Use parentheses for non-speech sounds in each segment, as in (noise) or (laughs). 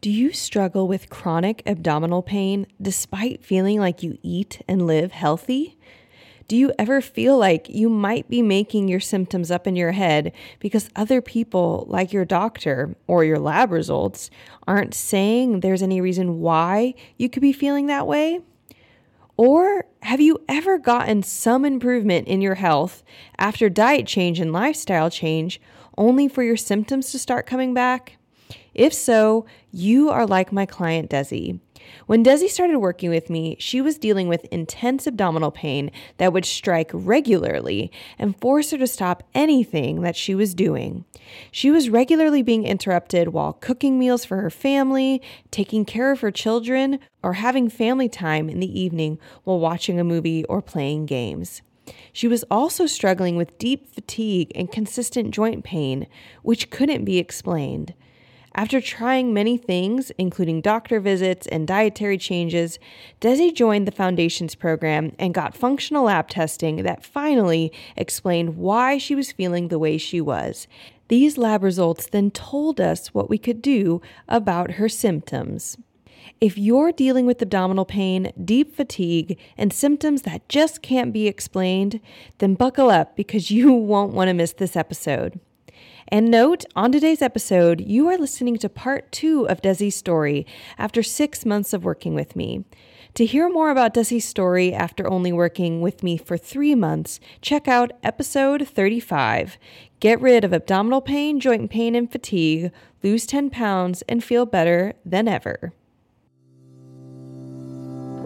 Do you struggle with chronic abdominal pain despite feeling like you eat and live healthy? Do you ever feel like you might be making your symptoms up in your head because other people, like your doctor or your lab results, aren't saying there's any reason why you could be feeling that way? Or have you ever gotten some improvement in your health after diet change and lifestyle change only for your symptoms to start coming back? If so, you are like my client Dessie. When Dessie started working with me, she was dealing with intense abdominal pain that would strike regularly and force her to stop anything that she was doing. She was regularly being interrupted while cooking meals for her family, taking care of her children, or having family time in the evening while watching a movie or playing games. She was also struggling with deep fatigue and consistent joint pain, which couldn't be explained. After trying many things, including doctor visits and dietary changes, Dessie joined the Foundations program and got functional lab testing that finally explained why she was feeling the way she was. These lab results then told us what we could do about her symptoms. If you're dealing with abdominal pain, deep fatigue, and symptoms that just can't be explained, then buckle up because you (laughs) won't want to miss this episode. And note, on today's episode, you are listening to part two of Dessie's story after six months of working with me. To hear more about Dessie's story after only working with me for three months, check out episode 35 Get rid of abdominal pain, joint pain, and fatigue, lose 10 pounds, and feel better than ever.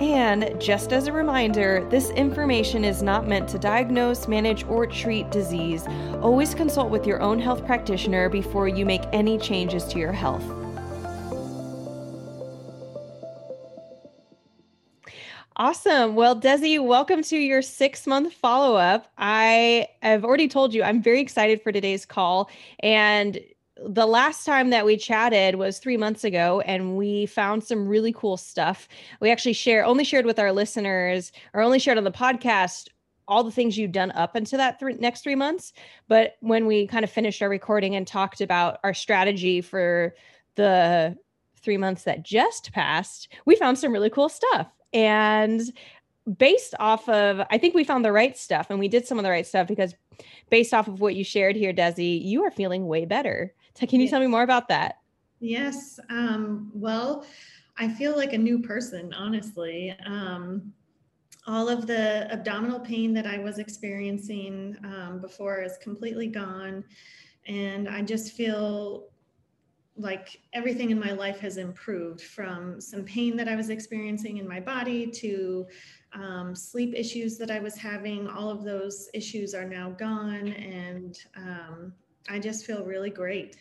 And just as a reminder, this information is not meant to diagnose, manage, or treat disease. Always consult with your own health practitioner before you make any changes to your health. Awesome. Well, Dessie, welcome to your six month follow up. I have already told you I'm very excited for today's call. And the last time that we chatted was three months ago and we found some really cool stuff. We actually share only shared with our listeners or only shared on the podcast all the things you've done up into that th- next three months. But when we kind of finished our recording and talked about our strategy for the three months that just passed we found some really cool stuff. And based off of i think we found the right stuff and we did some of the right stuff because based off of what you shared here Dessie you are feeling way better so can you tell me more about that? Yes. Um, well, I feel like a new person, honestly. Um, all of the abdominal pain that I was experiencing um, before is completely gone. And I just feel like everything in my life has improved from some pain that I was experiencing in my body to um, sleep issues that I was having. All of those issues are now gone. And um, I just feel really great.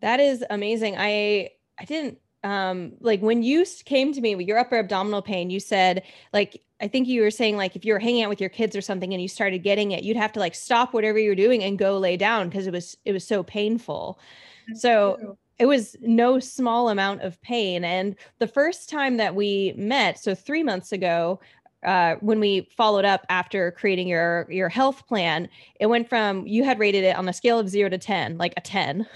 That is amazing. I I didn't um like when you came to me with your upper abdominal pain, you said like I think you were saying like if you were hanging out with your kids or something and you started getting it, you'd have to like stop whatever you're doing and go lay down because it was it was so painful. That's so true. it was no small amount of pain. And the first time that we met, so three months ago, uh, when we followed up after creating your your health plan, it went from you had rated it on a scale of zero to ten, like a ten,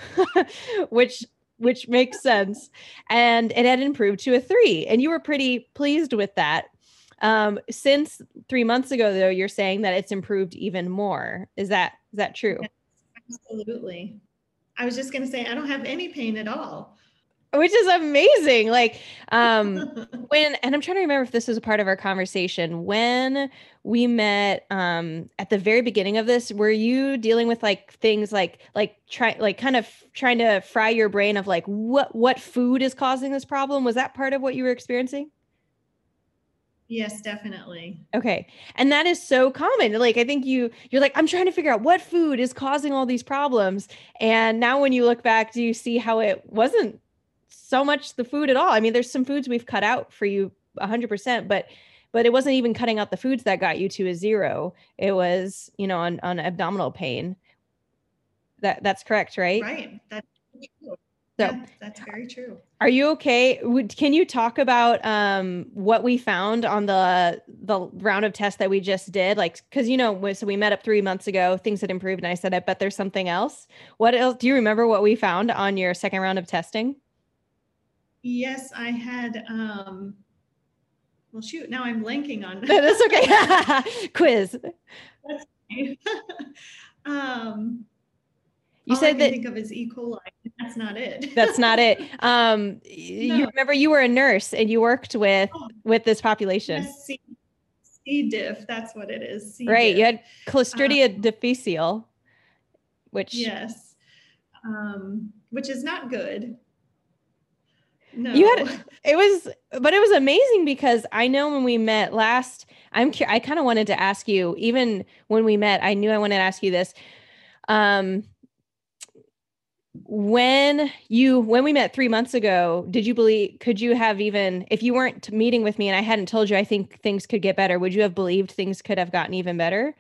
(laughs) which which makes sense, and it had improved to a three, and you were pretty pleased with that. Um, since three months ago, though, you're saying that it's improved even more. Is that is that true? Absolutely. I was just going to say I don't have any pain at all. Which is amazing. Like, um, (laughs) when, and I'm trying to remember if this was a part of our conversation when we met, um, at the very beginning of this, were you dealing with like things like, like try, like kind of trying to fry your brain of like what, what food is causing this problem? Was that part of what you were experiencing? Yes, definitely. Okay. And that is so common. Like I think you you're like I'm trying to figure out what food is causing all these problems. And now when you look back do you see how it wasn't so much the food at all? I mean there's some foods we've cut out for you 100%, but but it wasn't even cutting out the foods that got you to a zero. It was, you know, on on abdominal pain. That that's correct, right? Right. That's true. So yeah, that's very true. Are you okay? Would, can you talk about um, what we found on the the round of tests that we just did? Like, because you know, so we met up three months ago. Things had improved, and I said, "I bet there's something else." What else? Do you remember what we found on your second round of testing? Yes, I had. um Well, shoot, now I'm blanking on. (laughs) That's okay. Quiz. That's (laughs) um you All said that think of is E. coli. That's not it. that's not it. (laughs) Um, no. you remember you were a nurse and you worked with oh, with this population. Yes, C, C. diff. That's what it is. C. Right. Diff. You had Clostridia um, difficile, which yes, um, which is not good. No. You had (laughs) it was, but it was amazing because I know when we met last, I'm I kind of wanted to ask you, even when we met, I knew I wanted to ask you this. Um, when you when we met three months ago did you believe could you have even if you weren't meeting with me and i hadn't told you i think things could get better would you have believed things could have gotten even better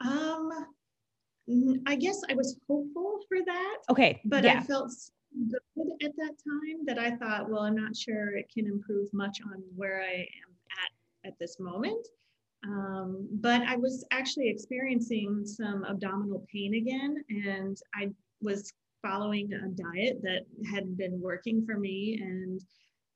um i guess i was hopeful for that okay but yeah. i felt good at that time that i thought well i'm not sure it can improve much on where i am at at this moment. Um, but I was actually experiencing some abdominal pain again, and I was following a diet that had been working for me and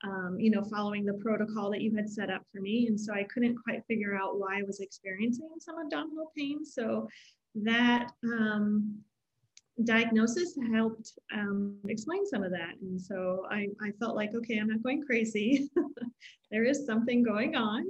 um, you know following the protocol that you had set up for me. And so i couldn't quite figure out why i was experiencing some abdominal pain. So that um, diagnosis helped um, explain some of that. And so I, I felt like okay i'm not going crazy. (laughs) There is something going on.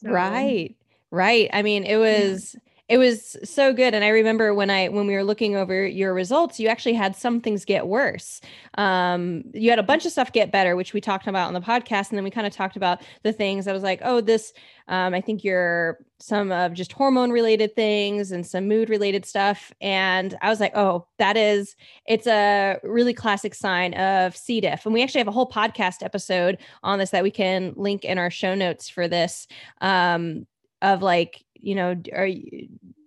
So, right. Right. I mean, it was it was so good. And i remember when i when we were looking over your results you actually had some things get worse. Um, you had a bunch of stuff get better which we talked about on the podcast. And then we kind of talked about the things i was like oh this um, i think you're some of just hormone related things and some mood related stuff and i was like oh that is it's a really classic sign of c. diff. And we actually have a whole podcast episode on this that we can link in our show notes for this um, of like you know are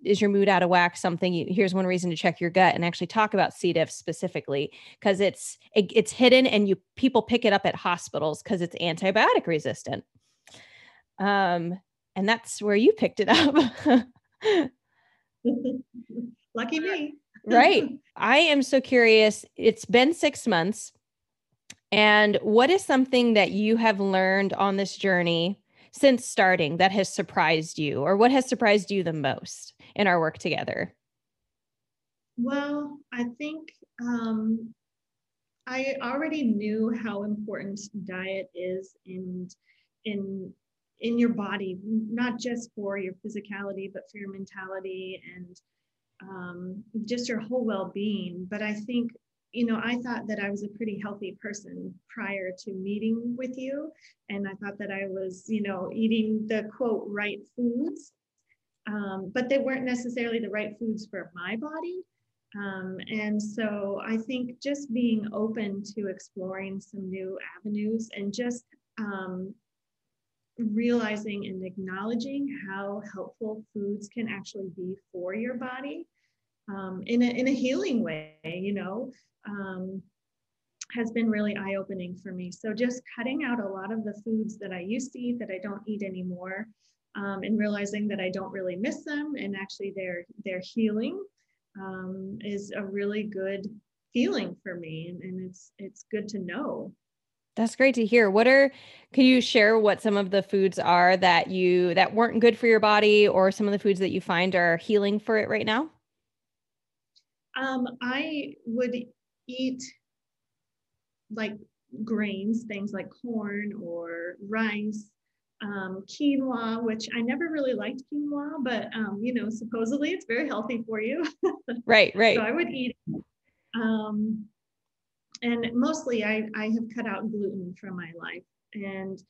is your mood out of whack something here's one reason to check your gut and actually talk about c. diff specifically because it's it, it's hidden and you people pick it up at hospitals because it's antibiotic resistant. Um and that's where you picked it up. (laughs) Lucky me. Right. (laughs) I am so curious. It's been six months. And what is something that you have learned on this journey since starting that has surprised you or what has surprised you the most in our work together? Well, I think um, I already knew how important diet is and in in your body, not just for your physicality, but for your mentality and um, just your whole well-being. But I think you know, I thought that I was a pretty healthy person prior to meeting with you. And I thought that I was, you know, eating the quote right foods, um, but they weren't necessarily the right foods for my body. Um, and so I think just being open to exploring some new avenues and just um, realizing and acknowledging how helpful foods can actually be for your body um, in, a, in a healing way, you know, um, has been really eye opening for me. So just cutting out a lot of the foods that I used to eat that I don't eat anymore. Um, and realizing that I don't really miss them and actually they're they're healing um, is a really good feeling for me and, and it's it's good to know that's great to hear. What are can you share what some of the foods are that you that weren't good for your body or some of the foods that you find are healing for it right now? Um, I would eat like grains, things like corn or rice, um, quinoa, which I never really liked quinoa, but um, you know, supposedly it's very healthy for you. (laughs) right, right. So I would eat. Um, and mostly I, I have cut out gluten from my life. And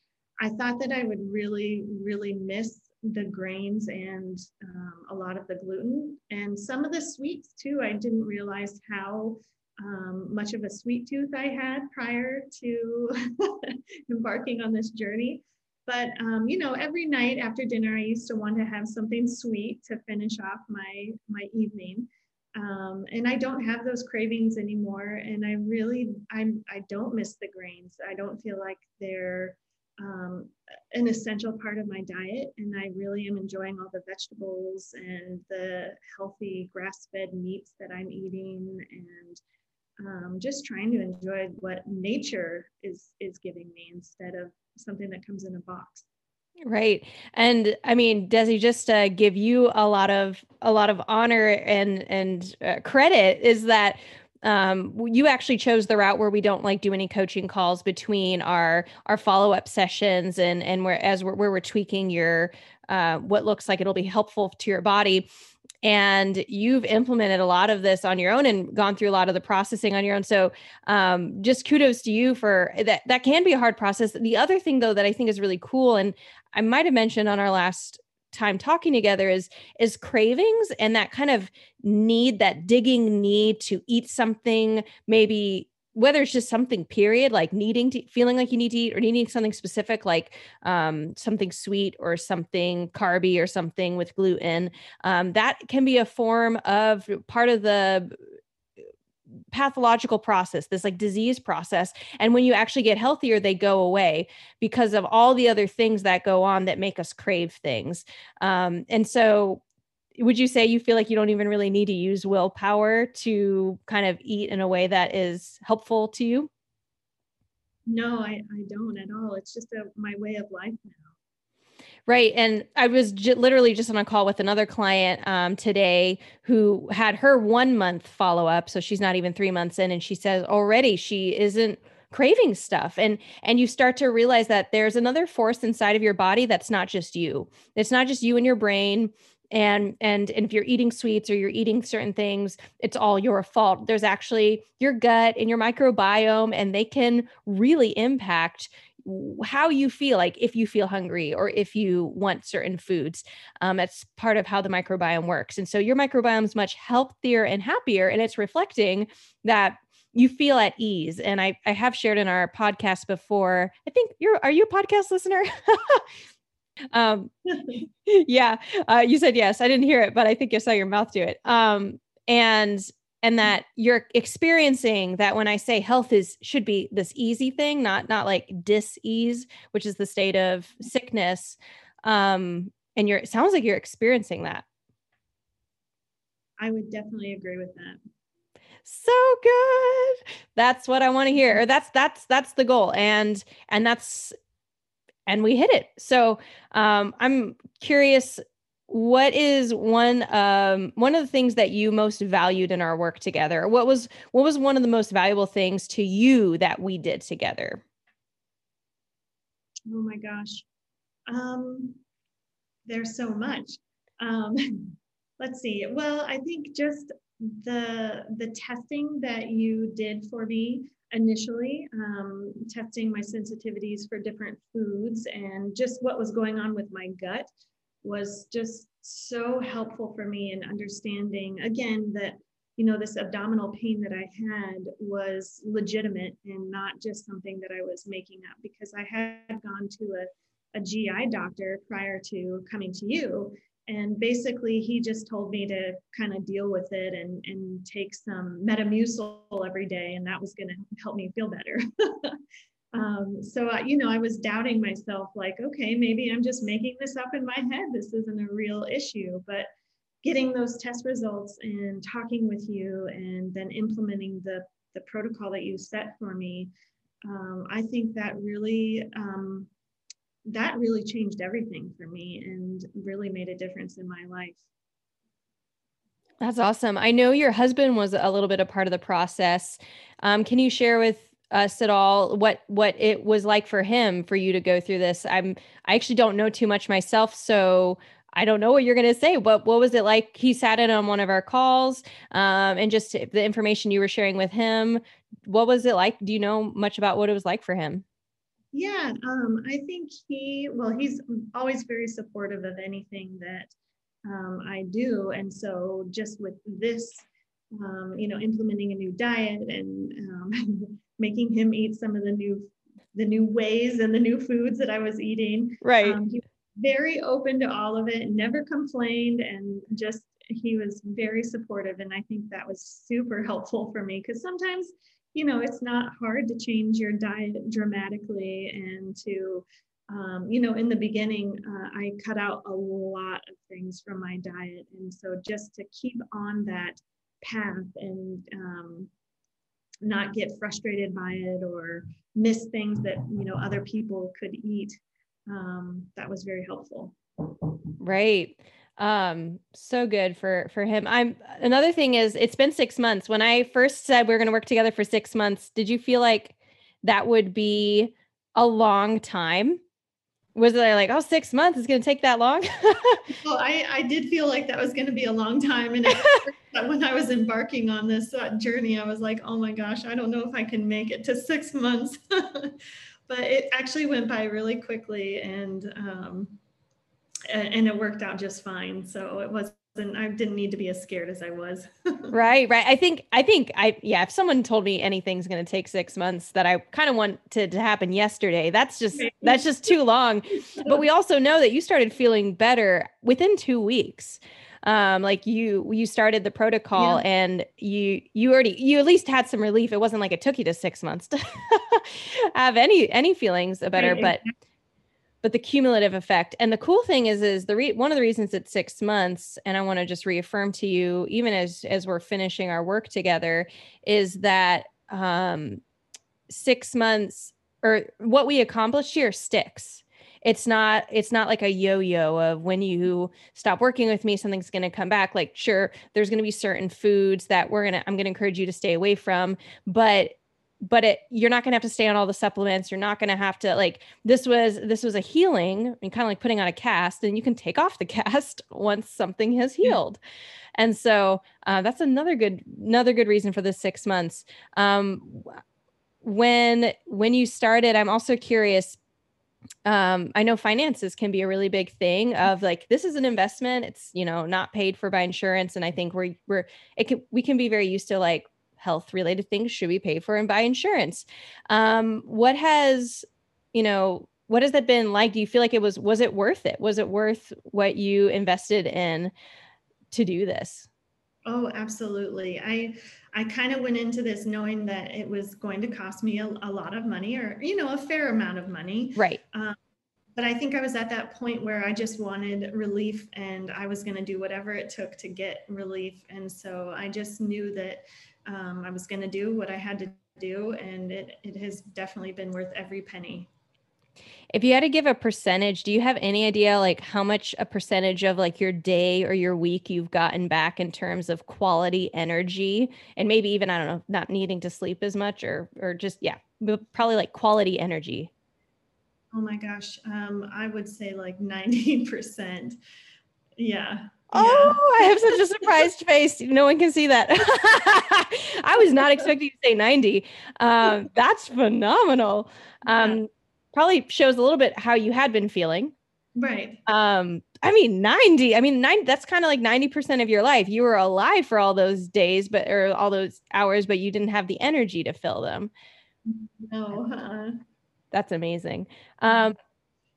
I thought that I would really, really miss the grains and um, a lot of the gluten and some of the sweets too. I didn't realize how um, much of a sweet tooth I had prior to (laughs) embarking on this journey. But um, you know, every night after dinner, I used to want to have something sweet to finish off my my evening. Um, and I don't have those cravings anymore. And I really, I'm, I don't miss the grains. I don't feel like they're um, an essential part of my diet. And I really am enjoying all the vegetables and the healthy grass-fed meats that I'm eating, and um, just trying to enjoy what nature is is giving me instead of something that comes in a box. Right. And I mean, Dessie, just to give you a lot of a lot of honor and and uh, credit is that um, you actually chose the route where we don't like do any coaching calls between our our follow up sessions and and where as we're, where we're tweaking your uh, what looks like it'll be helpful to your body and you've implemented a lot of this on your own and gone through a lot of the processing on your own. So um, just kudos to you for that that can be a hard process. The other thing though that i think is really cool and i might have mentioned on our last time talking together is is cravings and that kind of need that digging need to eat something maybe whether it's just something period like needing to feeling like you need to eat or needing something specific like um, something sweet or something carby or something with gluten um, that can be a form of part of the pathological process this like disease process. And when you actually get healthier they go away because of all the other things that go on that make us crave things. Um, and so would you say you feel like you don't even really need to use willpower to kind of eat in a way that is helpful to you? No, I, I don't at all. It's just a, my way of life now. Right. And I was j- literally just on a call with another client um, today who had her one month follow up. So she's not even three months in. And she says already she isn't craving stuff and and you start to realize that there's another force inside of your body that's not just you it's not just you and your brain and and and if you're eating sweets or you're eating certain things it's all your fault. There's actually your gut and your microbiome and they can really impact how you feel like if you feel hungry or if you want certain foods. Um, that's part of how the microbiome works. And so your microbiome is much healthier and happier and it's reflecting that you feel at ease. And I, I have shared in our podcast before i think you're are you a podcast listener (laughs) um, (laughs) yeah, uh, you said yes. I didn't hear it, but I think you saw your mouth do it. Um, and and that you're experiencing that when I say health is should be this easy thing, not not like dis-ease, which is the state of sickness. Um, and you're it sounds like you're experiencing that. I would definitely agree with that so good that's what i want to hear or that's that's that's the goal and and that's and we hit it. So um, I'm curious, what is one um, one of the things that you most valued in our work together? What was what was one of the most valuable things to you that we did together? Oh my gosh, um, there's so much. Um, (laughs) let's see. Well, I think just the the testing that you did for me initially, um, testing my sensitivities for different foods and just what was going on with my gut was just so helpful for me in understanding again that you know this abdominal pain that i had was legitimate and not just something that i was making up because i had gone to a, a gi doctor prior to coming to you and basically he just told me to kind of deal with it and, and take some metamucil every day and that was going to help me feel better. (laughs) Um, so you know i was doubting myself like okay maybe i'm just making this up in my head. This isn't a real issue. But getting those test results and talking with you and then implementing the the protocol that you set for me um, i think that really um, that really changed everything for me and really made a difference in my life. That's awesome. I know your husband was a little bit a part of the process. Um, can you share with us at all what what it was like for him for you to go through this? I'm I actually don't know too much myself, so I don't know what you're going to say. What what was it like? He sat in on one of our calls, um, and just the information you were sharing with him. What was it like? Do you know much about what it was like for him? Yeah, um, I think he. Well, he's always very supportive of anything that um, I do, and so just with this, um, you know, implementing a new diet and um, (laughs) making him eat some of the new the new ways and the new foods that I was eating. Right. Um, he very open to all of it, never complained, and just he was very supportive. And I think that was super helpful for me because sometimes, you know, it's not hard to change your diet dramatically and to, um, you know, in the beginning, uh, I cut out a lot of things from my diet. And so just to keep on that path and, um, not get frustrated by it or miss things that you know other people could eat um, that was very helpful. Right. Um, so good for for him. I'm another thing is it's been six months. When I first said we are gonna work together for six months, did you feel like that would be a long time? Was it like, oh, six months is gonna take that long? (laughs) well, I, I did feel like that was gonna be a long time. And (laughs) (laughs) when I was embarking on this uh, journey, I was like, oh my gosh, I don't know if I can make it to six months but it actually went by really quickly and um, and it worked out just fine. So it wasn't I didn't need to be as scared as I was. (laughs) right, right. I think I think I yeah, if someone told me anything's going to take 6 months that I kind of wanted to happen yesterday, that's just that's just too long. (laughs) But we also know that you started feeling better within 2 weeks um like you you started the protocol yeah. and you you already you at least had some relief it wasn't like it took you to six months (laughs) to have any any feelings better right. but but the cumulative effect. And the cool thing is is the re- one of the reasons it's six months and i want to just reaffirm to you even as as we're finishing our work together is that um six months or what we accomplished here sticks. It's not it's not like a yo-yo of when you stop working with me something's going to come back. Like sure there's going to be certain foods that we're going to i'm going to encourage you to stay away from but but it you're not going to have to stay on all the supplements. You're not going to have to like this was this was a healing and kind of like putting on a cast and you can take off the (laughs) cast once something has healed. And so uh, that's another good another good reason for the six months. Um, when when you started i'm also curious um, I know finances can be a really big thing of like this is an investment. It's you know not paid for by insurance, and I think we're we're it can we can be very used to like health related things should we pay for and buy insurance. Um, what has you know what has that been like? Do you feel like it was was it worth it? Was it worth what you invested in to do this? Oh, absolutely. I I kind of went into this knowing that it was going to cost me a, a lot of money or, you know, a fair amount of money. Right. Um, but I think I was at that point where I just wanted relief and I was going to do whatever it took to get relief. And so I just knew that um, I was going to do what I had to do. And it, it has definitely been worth every penny. If you had to give a percentage, do you have any idea like how much a percentage of like your day or your week you've gotten back in terms of quality energy and maybe even I don't know, not needing to sleep as much or or just yeah, probably like quality energy? Oh my gosh, um I would say like 90%. Yeah. Oh, I have such a (laughs) surprised face. No one can see that. (laughs) I was not expecting to say 90. Um, that's phenomenal. Um, probably shows a little bit how you had been feeling. Right. Um, I mean, 90, I mean, nine, that's kind of like 90% of your life. You were alive for all those days, but, or all those hours, but you didn't have the energy to fill them. No. Uh-uh. That's amazing. Um,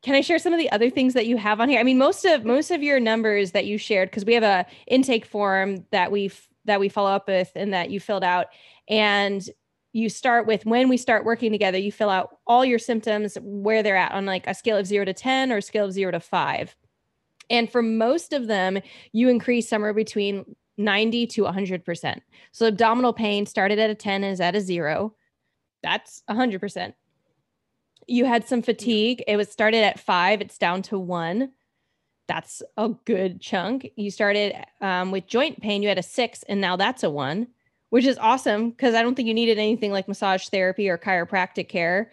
can I share some of the other things that you have on here? I mean, most of most of your numbers that you shared, because we have a intake form that we that we follow up with and that you filled out, and you start with when we start working together, you fill out all your symptoms, where they're at on like a scale of zero to 10 or a scale of zero to five. And for most of them, you increase somewhere between 90 to 100%. So abdominal pain started at a 10 is at a zero. That's 100%. You had some fatigue. It was started at five, it's down to one. That's a good chunk. You started um, with joint pain, you had a six, and now that's a one which is awesome because I don't think you needed anything like massage therapy or chiropractic care,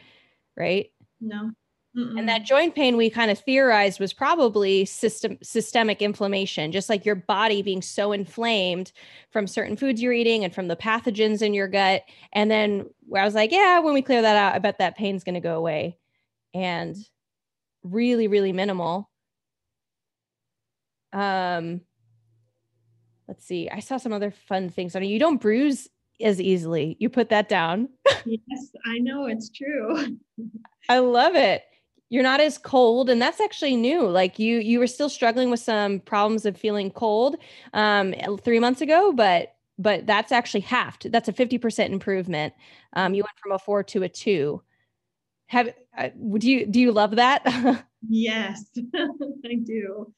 right? No. Mm-mm. And that joint pain we kind of theorized was probably system systemic inflammation, just like your body being so inflamed from certain foods you're eating and from the pathogens in your gut. And then I was like, yeah, when we clear that out, I bet that pain's going to go away. And really, really minimal. Um, let's see. I saw some other fun things on you. You don't bruise as easily. You put that down. yes, I know it's true. (laughs) I love it you're not as cold and that's actually new like you you were still struggling with some problems of feeling cold um, three months ago but but that's actually halved. That's a 50% improvement um, you went from a four to a two. Have uh, do you do you love that? (laughs) Yes (laughs) i do.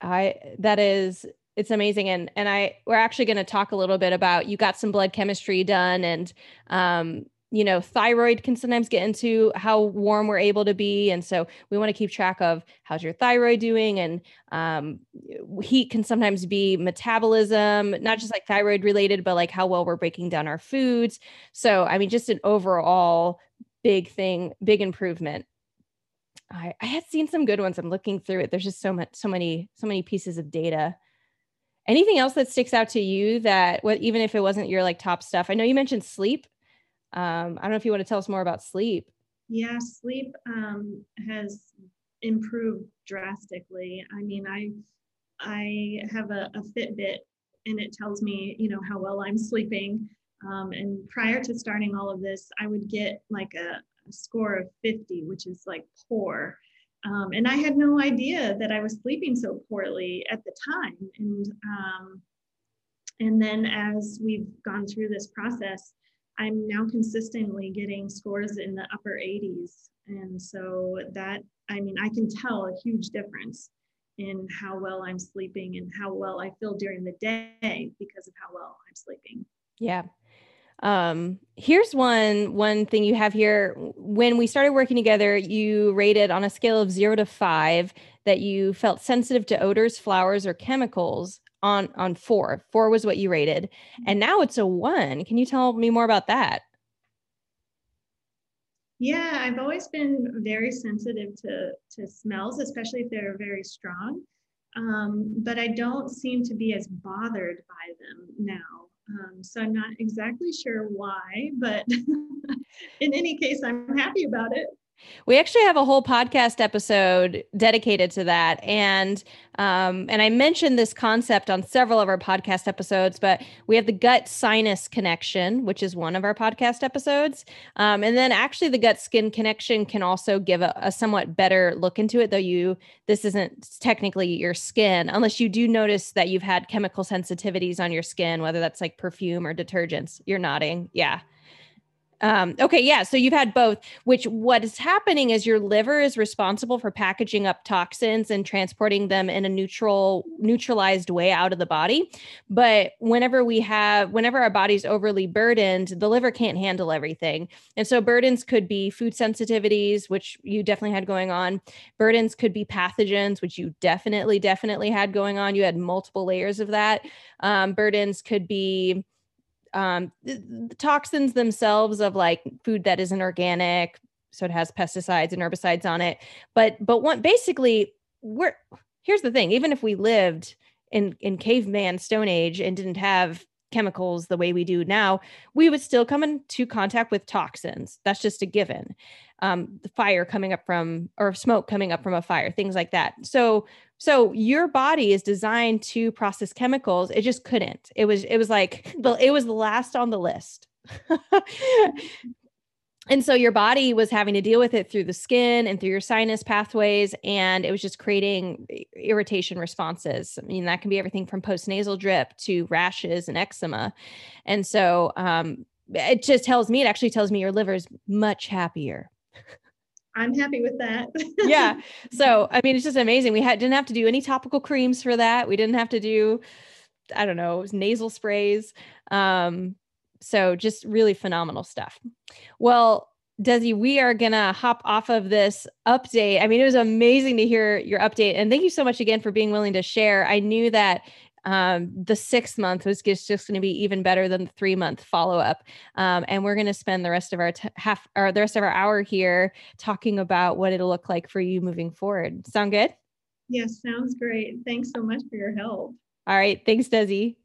I that is it's amazing and and i we're actually going to talk a little bit about you got some blood chemistry done and um you know, thyroid can sometimes get into how warm we're able to be. And so we want to keep track of how's your thyroid doing. And um, heat can sometimes be metabolism, not just like thyroid related, but like how well we're breaking down our foods. So, I mean, just an overall big thing, big improvement. I, I had seen some good ones. I'm looking through it. There's just so much, so many, so many pieces of data. Anything else that sticks out to you that what even if it wasn't your like top stuff? I know you mentioned sleep um, I don't know if you want to tell us more about sleep. Yeah, sleep um, has improved drastically. I mean, I I have a, a Fitbit and it tells me, you know, how well I'm sleeping. Um, and prior to starting all of this, I would get like a, a score of 50, which is like poor. Um, and I had no idea that I was sleeping so poorly at the time. And um, and then as we've gone through this process, I'm now consistently getting scores in the upper 80s. And so that, I mean, I can tell a huge difference in how well I'm sleeping and how well I feel during the day because of how well I'm sleeping. Yeah. Um, here's one one thing you have here. When we started working together, you rated on a scale of zero to five that you felt sensitive to odors, flowers, or chemicals on on four. Four was what you rated, mm-hmm. and now it's a one. Can you tell me more about that? Yeah, I've always been very sensitive to to smells, especially if they're very strong. Um, but I don't seem to be as bothered by them now. Um, so I'm not exactly sure why, but (laughs) in any case, I'm happy about it. We actually have a whole podcast episode dedicated to that, and um, and I mentioned this concept on several of our podcast episodes. But we have the gut sinus connection, which is one of our podcast episodes, um, and then actually the gut skin connection can also give a, a somewhat better look into it. Though you this isn't technically your skin, unless you do notice that you've had chemical sensitivities on your skin, whether that's like perfume or detergents. You're nodding, yeah. Um, okay, yeah. So you've had both, which what is happening is your liver is responsible for packaging up toxins and transporting them in a neutral, neutralized way out of the body. But whenever we have, whenever our body's overly burdened, the liver can't handle everything. And so burdens could be food sensitivities, which you definitely had going on. Burdens could be pathogens, which you definitely, definitely had going on. You had multiple layers of that. Um, burdens could be um, the, toxins themselves of like food that isn't organic, so it has pesticides and herbicides on it. But but what basically we're here's the thing: even if we lived in in caveman Stone Age and didn't have chemicals the way we do now, we would still come into contact with toxins. That's just a given. Um, the fire coming up from or smoke coming up from a fire, things like that. So so your body is designed to process chemicals. It just couldn't. It was it was like (laughs) it was the last on the list. (laughs) and so your body was having to deal with it through the skin and through your sinus pathways and it was just creating irritation responses i mean that can be everything from postnasal drip to rashes and eczema and so um, it just tells me it actually tells me your liver is much happier (laughs) I'm happy with that. yeah. (laughs) So, I mean, it's just amazing. We had, didn't have to do any topical creams for that. We didn't have to do, I don't know, nasal sprays. Um, so just really phenomenal stuff. Well, Dessie, we are gonna hop off of this update. I mean, it was amazing to hear your update, and thank you so much again for being willing to share. I knew that um, the six month was just, just going to be even better than the three month follow up. Um, and we're going to spend the rest of our t- half or the rest of our hour here talking about what it'll look like for you moving forward. Sound good? Yes, sounds great. Thanks so much for your help. All right. Thanks, Dessie.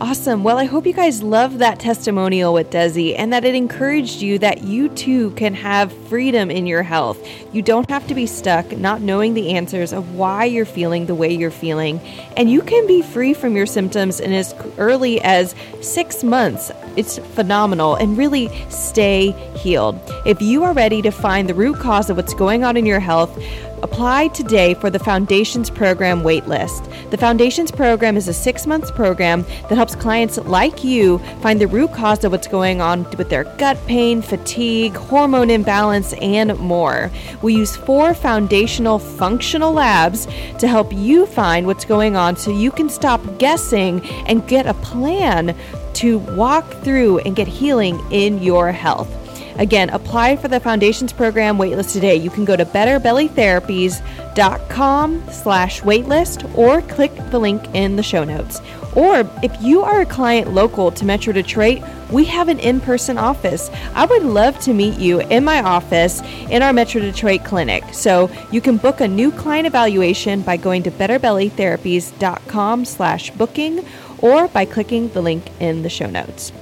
Awesome. Well, I hope you guys love that testimonial with Dessie and that it encouraged you that you too can have freedom in your health. You don't have to be stuck not knowing the answers of why you're feeling the way you're feeling. And you can be free from your symptoms in as early as six months. It's phenomenal and really stay healed. If you are ready to find the root cause of what's going on in your health, Apply today for the Foundations Program waitlist. The Foundations Program is a six month program that helps clients like you find the root cause of what's going on with their gut pain, fatigue, hormone imbalance, and more. We use four foundational functional labs to help you find what's going on so you can stop guessing and get a plan to walk through and get healing in your health. Again, apply for the Foundations Program waitlist today. You can go to betterbellytherapies.com slash waitlist or click the link in the show notes. Or if you are a client local to Metro Detroit, we have an in person office. I would love to meet you in my office in our Metro Detroit clinic. So you can book a new client evaluation by going to betterbellytherapies.com slash booking or by clicking the link in the show notes.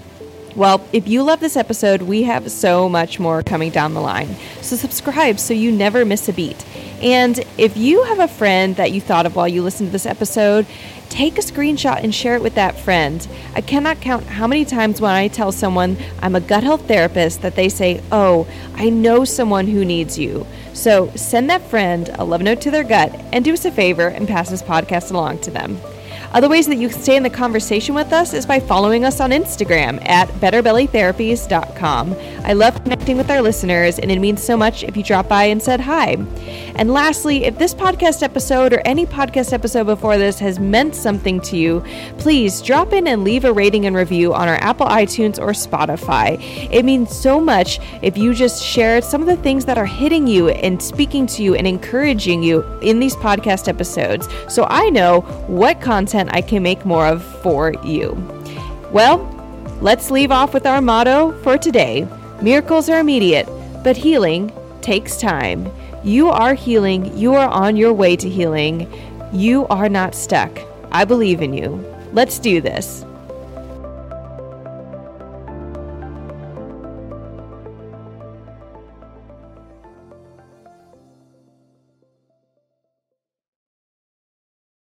Well, if you love this episode, we have so much more coming down the line. So subscribe so you never miss a beat. And if you have a friend that you thought of while you listened to this episode, take a screenshot and share it with that friend. I cannot count how many times when I tell someone I'm a gut health therapist that they say, Oh, I know someone who needs you. So send that friend a love note to their gut and do us a favor and pass this podcast along to them. Other ways that you can stay in the conversation with us is by following us on Instagram at betterbellytherapies.com. I love connecting with our listeners, and it means so much if you drop by and said hi. And lastly, if this podcast episode or any podcast episode before this has meant something to you, please drop in and leave a rating and review on our Apple iTunes or Spotify. It means so much if you just share some of the things that are hitting you and speaking to you and encouraging you in these podcast episodes so I know what content content I can make more of for you. Well, let's leave off with our motto for today Miracles are immediate, but healing takes time. You are healing. You are on your way to healing. You are not stuck. I believe in you. Let's do this.